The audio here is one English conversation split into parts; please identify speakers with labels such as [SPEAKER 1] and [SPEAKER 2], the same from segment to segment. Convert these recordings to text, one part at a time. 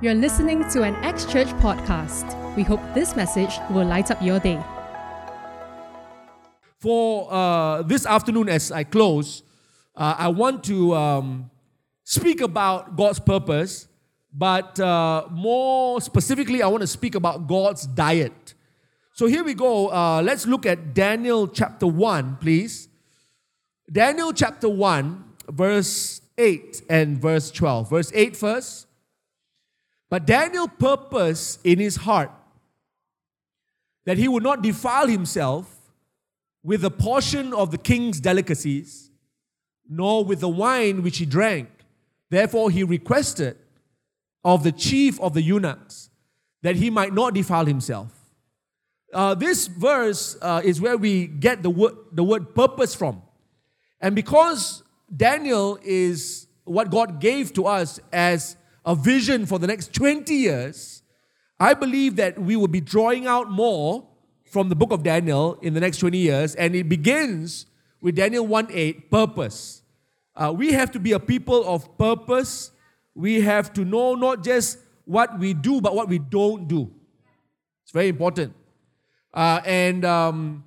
[SPEAKER 1] You're listening to an Acts Church podcast. We hope this message will light up your day.
[SPEAKER 2] For uh, this afternoon, as I close, uh, I want to um, speak about God's purpose, but uh, more specifically, I want to speak about God's diet. So here we go. Uh, let's look at Daniel chapter 1, please. Daniel chapter 1, verse 8 and verse 12. Verse 8 first. But Daniel purposed in his heart that he would not defile himself with a portion of the king's delicacies, nor with the wine which he drank. Therefore, he requested of the chief of the eunuchs that he might not defile himself. Uh, this verse uh, is where we get the word, the word purpose from. And because Daniel is what God gave to us as a vision for the next 20 years, I believe that we will be drawing out more from the book of Daniel in the next 20 years. And it begins with Daniel 1 8, purpose. Uh, we have to be a people of purpose. We have to know not just what we do, but what we don't do. It's very important. Uh, and um,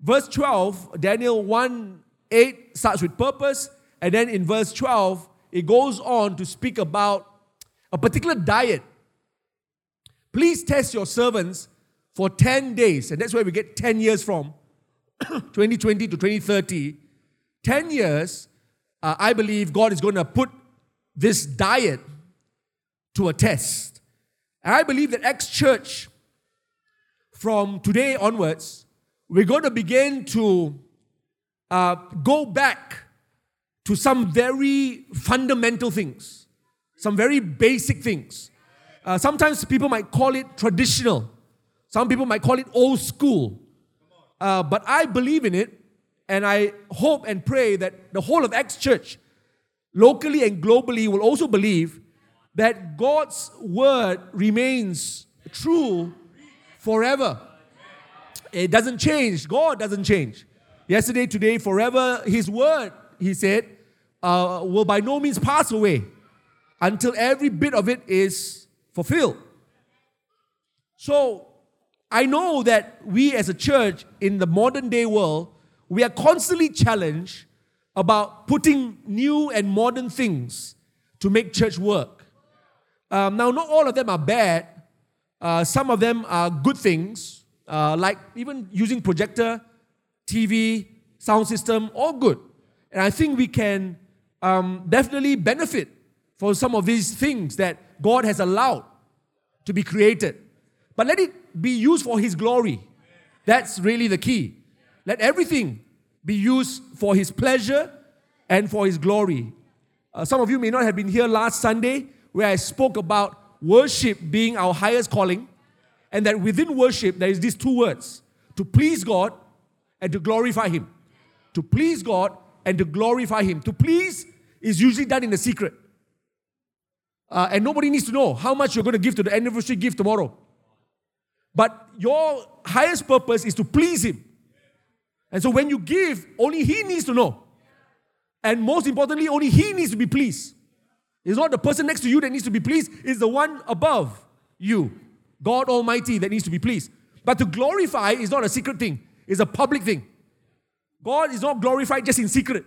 [SPEAKER 2] verse 12, Daniel 1 8 starts with purpose. And then in verse 12, it goes on to speak about a particular diet. Please test your servants for 10 days. And that's where we get 10 years from 2020 to 2030. 10 years, uh, I believe God is going to put this diet to a test. And I believe that Acts Church, from today onwards, we're going to begin to uh, go back to some very fundamental things some very basic things. Uh, sometimes people might call it traditional, some people might call it old school. Uh, but I believe in it, and I hope and pray that the whole of Acts Church, locally and globally, will also believe that God's word remains true forever. It doesn't change. God doesn't change. Yesterday, today, forever, His word, He said, uh, will by no means pass away until every bit of it is fulfilled. So, I know that we as a church in the modern day world, we are constantly challenged about putting new and modern things to make church work. Um, now, not all of them are bad. Uh, some of them are good things, uh, like even using projector, TV, sound system, all good. And I think we can um, definitely benefit for some of these things that God has allowed to be created. But let it be used for His glory. That's really the key. Let everything be used for His pleasure and for His glory. Uh, some of you may not have been here last Sunday where I spoke about worship being our highest calling, and that within worship there is these two words to please God and to glorify Him. To please God and to glorify Him. To please is usually done in the secret. Uh, and nobody needs to know how much you're going to give to the anniversary gift tomorrow. But your highest purpose is to please Him. And so when you give, only He needs to know. And most importantly, only He needs to be pleased. It's not the person next to you that needs to be pleased, it's the one above you, God Almighty, that needs to be pleased. But to glorify is not a secret thing, it's a public thing. God is not glorified just in secret.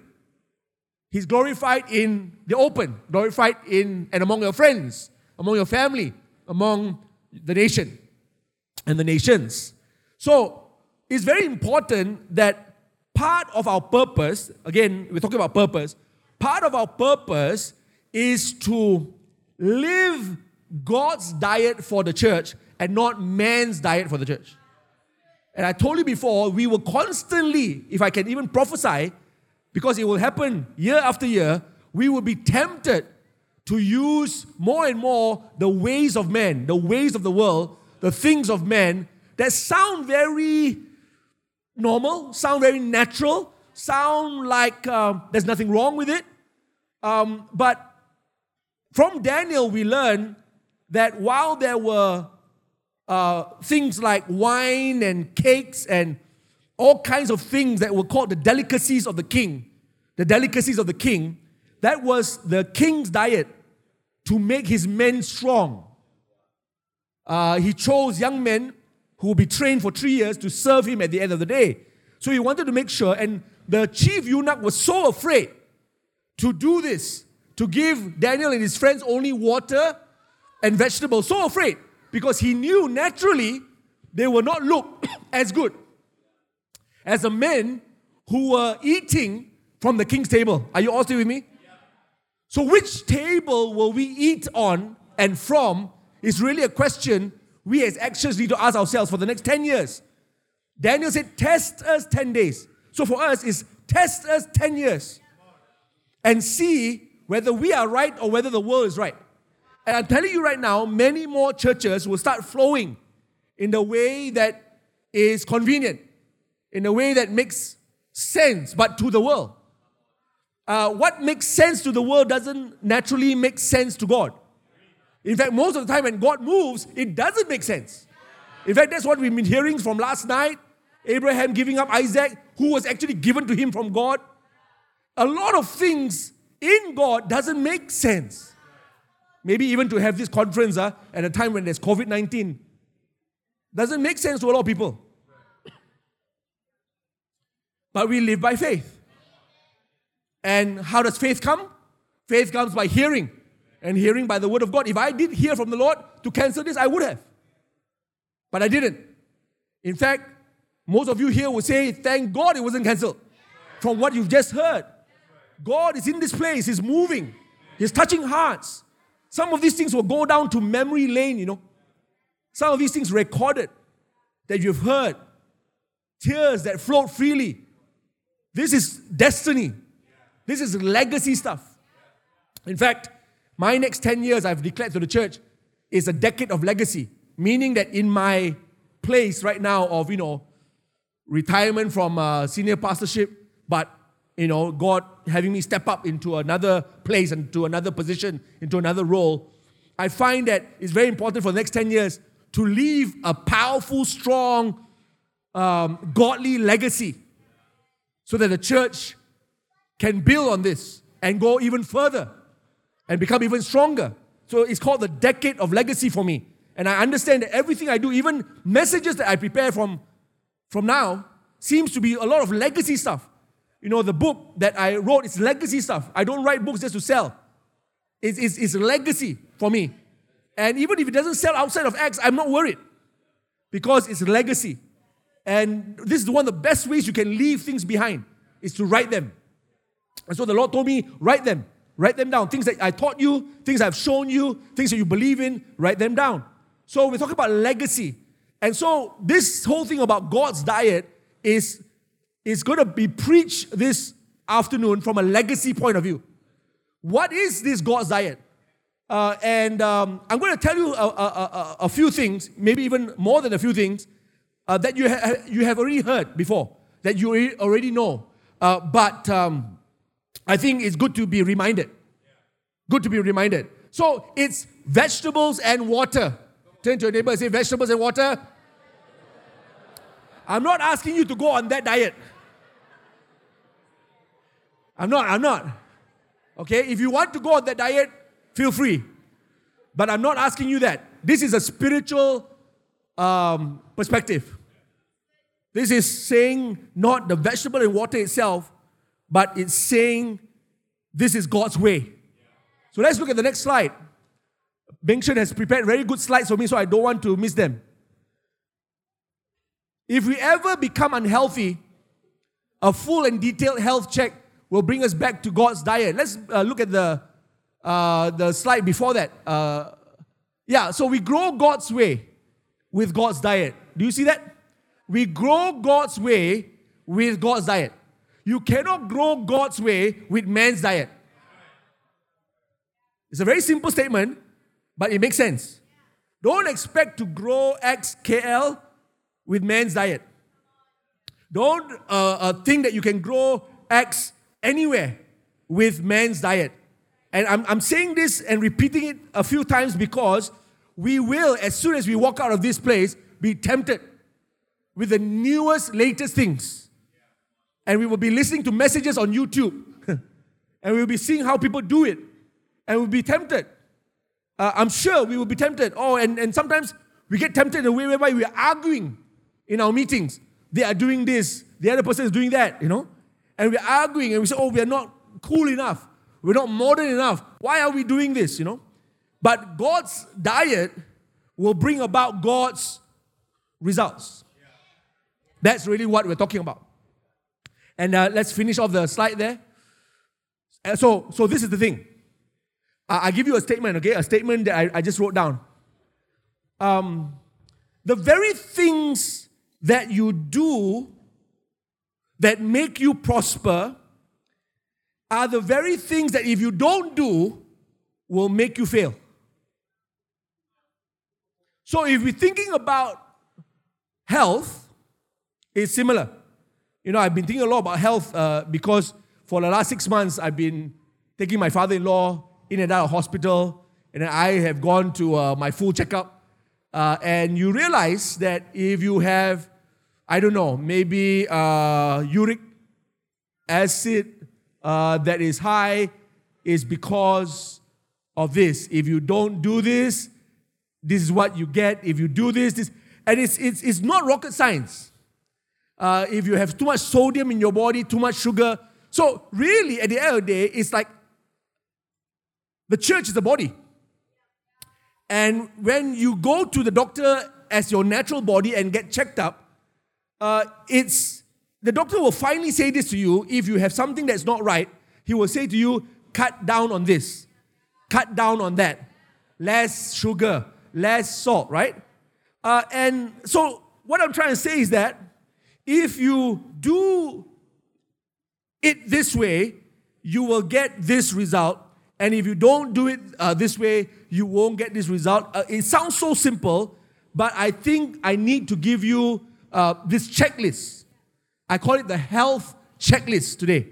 [SPEAKER 2] He's glorified in the open, glorified in and among your friends, among your family, among the nation and the nations. So it's very important that part of our purpose, again, we're talking about purpose, part of our purpose is to live God's diet for the church and not man's diet for the church. And I told you before, we will constantly, if I can even prophesy, because it will happen year after year, we will be tempted to use more and more the ways of men, the ways of the world, the things of men that sound very normal, sound very natural, sound like um, there's nothing wrong with it. Um, but from Daniel, we learn that while there were uh, things like wine and cakes and all kinds of things that were called the delicacies of the king, the delicacies of the king, that was the king's diet to make his men strong. Uh, he chose young men who would be trained for three years to serve him at the end of the day. So he wanted to make sure, and the chief eunuch was so afraid to do this, to give Daniel and his friends only water and vegetables, so afraid because he knew naturally they will not look as good as the men who were eating from the king's table. Are you all still with me? So, which table will we eat on and from is really a question we as actions need to ask ourselves for the next 10 years. Daniel said, Test us 10 days. So, for us, is test us 10 years and see whether we are right or whether the world is right. And I'm telling you right now, many more churches will start flowing in the way that is convenient, in a way that makes sense, but to the world. Uh, what makes sense to the world doesn't naturally make sense to God. In fact, most of the time when God moves, it doesn't make sense. In fact, that's what we've been hearing from last night. Abraham giving up Isaac, who was actually given to him from God. A lot of things in God doesn't make sense. Maybe even to have this conference uh, at a time when there's COVID 19 doesn't make sense to a lot of people. But we live by faith. And how does faith come? Faith comes by hearing, and hearing by the word of God. If I did hear from the Lord to cancel this, I would have. But I didn't. In fact, most of you here will say, Thank God it wasn't cancelled. From what you've just heard, God is in this place, He's moving, He's touching hearts. Some of these things will go down to memory lane, you know. Some of these things recorded that you've heard, tears that flowed freely. This is destiny. This is legacy stuff. In fact, my next 10 years, I've declared to the church, is a decade of legacy, meaning that in my place right now of, you know, retirement from uh, senior pastorship, but you know, God having me step up into another place and to another position, into another role, I find that it's very important for the next 10 years to leave a powerful, strong, um, godly legacy so that the church can build on this and go even further and become even stronger. So it's called the decade of legacy for me. And I understand that everything I do, even messages that I prepare from, from now, seems to be a lot of legacy stuff. You know, the book that I wrote is legacy stuff. I don't write books just to sell. It's, it's, it's legacy for me. And even if it doesn't sell outside of Acts, I'm not worried because it's legacy. And this is one of the best ways you can leave things behind is to write them. And so the Lord told me, write them. Write them down. Things that I taught you, things I've shown you, things that you believe in, write them down. So we're talking about legacy. And so this whole thing about God's diet is is going to be preached this afternoon from a legacy point of view. What is this God's diet? Uh, and um, I'm going to tell you a, a, a, a, few things, maybe even more than a few things, uh, that you, ha- you have already heard before, that you already know. Uh, but um, I think it's good to be reminded. Good to be reminded. So it's vegetables and water. Turn to your neighbor and say, vegetables and water. I'm not asking you to go on that diet. I'm not, I'm not. Okay, if you want to go on that diet, feel free. But I'm not asking you that. This is a spiritual um, perspective. This is saying not the vegetable and water itself, but it's saying this is God's way. So let's look at the next slide. Bengshen has prepared very good slides for me, so I don't want to miss them. If we ever become unhealthy, a full and detailed health check will bring us back to God's diet. Let's uh, look at the, uh, the slide before that. Uh, yeah, so we grow God's way with God's diet. Do you see that? We grow God's way with God's diet. You cannot grow God's way with man's diet. It's a very simple statement, but it makes sense. Don't expect to grow Acts KL with man's diet. Don't uh, uh, think that you can grow Acts anywhere with man's diet. And I'm, I'm saying this and repeating it a few times because we will, as soon as we walk out of this place, be tempted with the newest, latest things. And we will be listening to messages on YouTube. and we'll be seeing how people do it. And we'll be tempted. Uh, I'm sure we will be tempted. Oh, and, and sometimes we get tempted in a way whereby we are arguing in our meetings. They are doing this, the other person is doing that, you know? And we're arguing and we say, oh, we are not cool enough. We're not modern enough. Why are we doing this, you know? But God's diet will bring about God's results. That's really what we're talking about. And uh, let's finish off the slide there. Uh, so, so this is the thing. Uh, I give you a statement, okay? A statement that I, I just wrote down. Um, the very things that you do that make you prosper are the very things that if you don't do will make you fail. So if we're thinking about health, it's similar. You know, I've been thinking a lot about health uh, because for the last six months, I've been taking my father in law in and out of hospital, and I have gone to uh, my full checkup. Uh, and you realize that if you have, I don't know, maybe uh, uric acid uh, that is high, is because of this. If you don't do this, this is what you get. If you do this, this, and it's, it's, it's not rocket science. Uh, if you have too much sodium in your body, too much sugar. So, really, at the end of the day, it's like the church is the body. And when you go to the doctor as your natural body and get checked up, uh, it's the doctor will finally say this to you. If you have something that's not right, he will say to you, cut down on this, cut down on that, less sugar, less salt, right? Uh, and so, what I'm trying to say is that if you do it this way, you will get this result. And if you don't do it uh, this way, you won't get this result. Uh, it sounds so simple, but I think I need to give you uh, this checklist. I call it the health checklist today.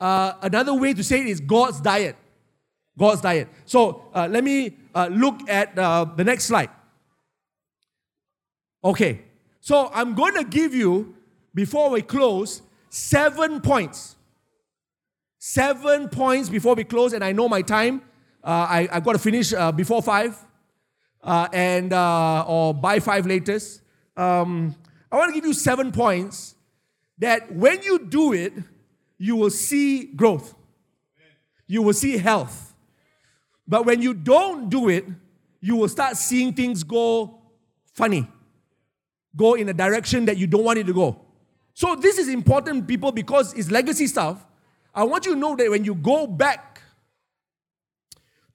[SPEAKER 2] Uh, another way to say it is God's diet. God's diet. So uh, let me uh, look at the next slide. Okay, so I'm going to give you, before we close, seven points. Seven points before we close, and I know my time. Uh, I, I've got to finish uh, before five, uh, and uh, or by five latest. Um, I want to give you seven points that when you do it, you will see growth. You will see health. But when you don't do it, you will start seeing things go funny go in a direction that you don't want it to go. So this is important, people, because it's legacy stuff. I want you to know that when you go back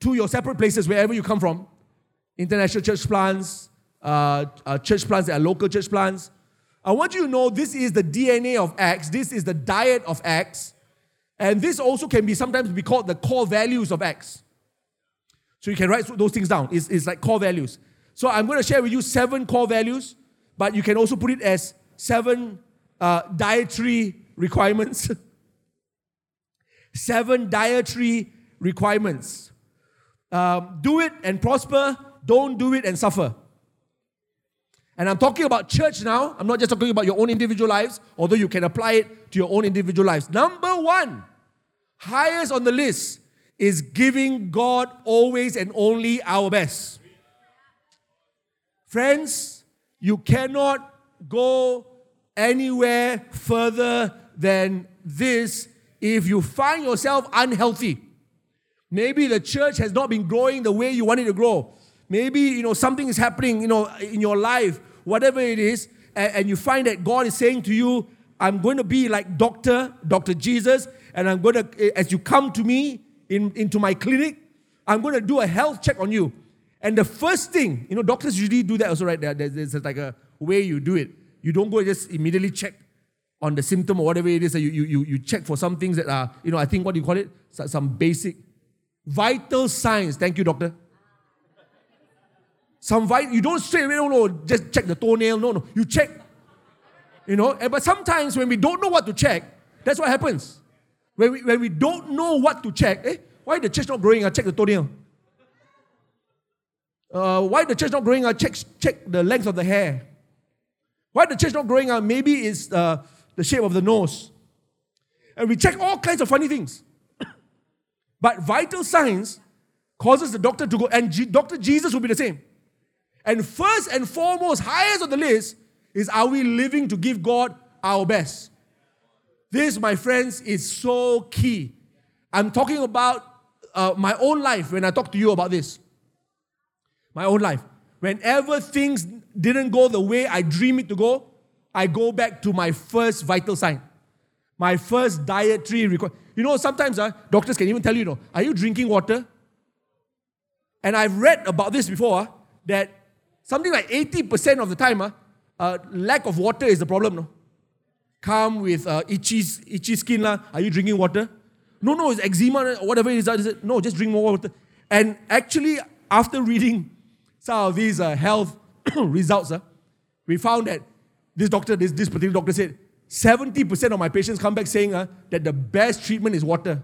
[SPEAKER 2] to your separate places, wherever you come from, international church plants, uh, uh, church plants that are local church plants, I want you to know this is the DNA of Acts. This is the diet of Acts. And this also can be sometimes be called the core values of Acts. So you can write those things down. It's, it's like core values. So I'm going to share with you seven core values but you can also put it as seven uh, dietary requirements. seven dietary requirements. Um, do it and prosper, don't do it and suffer. And I'm talking about church now. I'm not just talking about your own individual lives, although you can apply it to your own individual lives. Number one, highest on the list is giving God always and only our best. Friends, you cannot go anywhere further than this if you find yourself unhealthy. Maybe the church has not been growing the way you want it to grow. Maybe you know something is happening, you know, in your life, whatever it is, and, and you find that God is saying to you, "I'm going to be like Doctor, Doctor Jesus, and I'm going to, as you come to me in, into my clinic, I'm going to do a health check on you." And the first thing, you know, doctors usually do that also, right? There's, there's like a way you do it. You don't go just immediately check on the symptom or whatever it is that you, you, you check for some things that are, you know, I think what do you call it? Some basic vital signs. Thank you, doctor. Some vital, you don't straight away, no, no, just check the toenail. No, no, you check. You know, but sometimes when we don't know what to check, that's what happens. When we, when we don't know what to check, eh, why the chest not growing? I check the toenail. Uh, why the chest not growing? I check, check the length of the hair. Why the church not growing? up? maybe it's uh, the shape of the nose. And we check all kinds of funny things. but vital signs causes the doctor to go, and G- Dr. Jesus will be the same. And first and foremost, highest on the list is are we living to give God our best? This, my friends, is so key. I'm talking about uh, my own life when I talk to you about this my own life. Whenever things didn't go the way I dream it to go, I go back to my first vital sign, my first dietary requirement. You know, sometimes uh, doctors can even tell you, you know, are you drinking water? And I've read about this before uh, that something like 80% of the time, uh, uh, lack of water is the problem. No? Come with uh, itchy, itchy skin. La. Are you drinking water? No, no, it's eczema or whatever it is. Uh, no, just drink more water. And actually, after reading some of these uh, health results, uh, we found that this doctor, this, this particular doctor said, 70% of my patients come back saying uh, that the best treatment is water.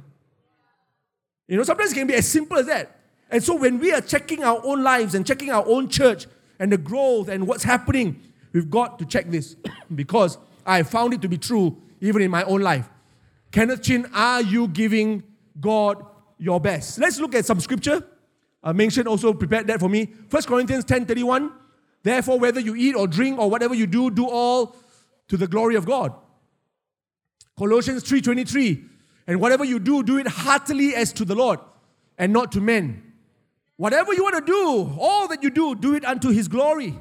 [SPEAKER 2] You know, sometimes it can be as simple as that. And so when we are checking our own lives and checking our own church and the growth and what's happening, we've got to check this because I found it to be true even in my own life. Kenneth Chin, are you giving God your best? Let's look at some scripture uh, mentioned also prepared that for me. 1 Corinthians 10 31. Therefore, whether you eat or drink or whatever you do, do all to the glory of God. Colossians 3 23. And whatever you do, do it heartily as to the Lord and not to men. Whatever you want to do, all that you do, do it unto his glory.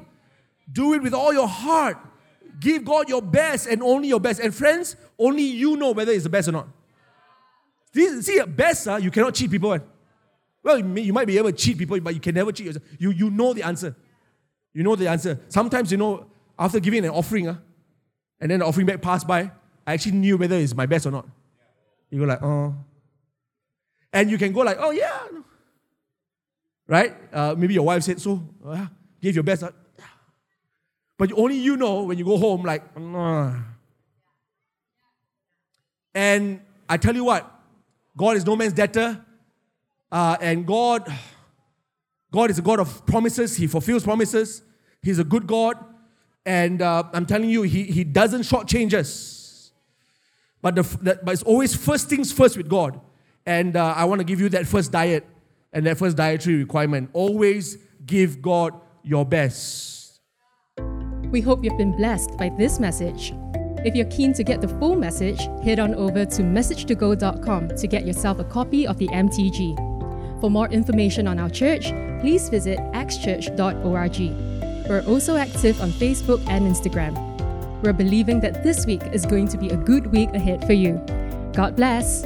[SPEAKER 2] Do it with all your heart. Give God your best and only your best. And friends, only you know whether it's the best or not. See, see best, uh, you cannot cheat people. Well, you might be able to cheat people, but you can never cheat yourself. You, you know the answer. You know the answer. Sometimes, you know, after giving an offering, uh, and then the offering bag passed by, I actually knew whether it's my best or not. You go like, oh. And you can go like, oh, yeah. Right? Uh, maybe your wife said, so, uh, give your best. Uh, but only you know when you go home, like, And I tell you what, God is no man's debtor. Uh, and God, God is a God of promises. He fulfills promises. He's a good God. And uh, I'm telling you, he, he doesn't shortchange us. But, the, the, but it's always first things first with God. And uh, I want to give you that first diet and that first dietary requirement. Always give God your best.
[SPEAKER 1] We hope you've been blessed by this message. If you're keen to get the full message, head on over to messagetogo.com to get yourself a copy of the MTG. For more information on our church, please visit xchurch.org. We're also active on Facebook and Instagram. We're believing that this week is going to be a good week ahead for you. God bless.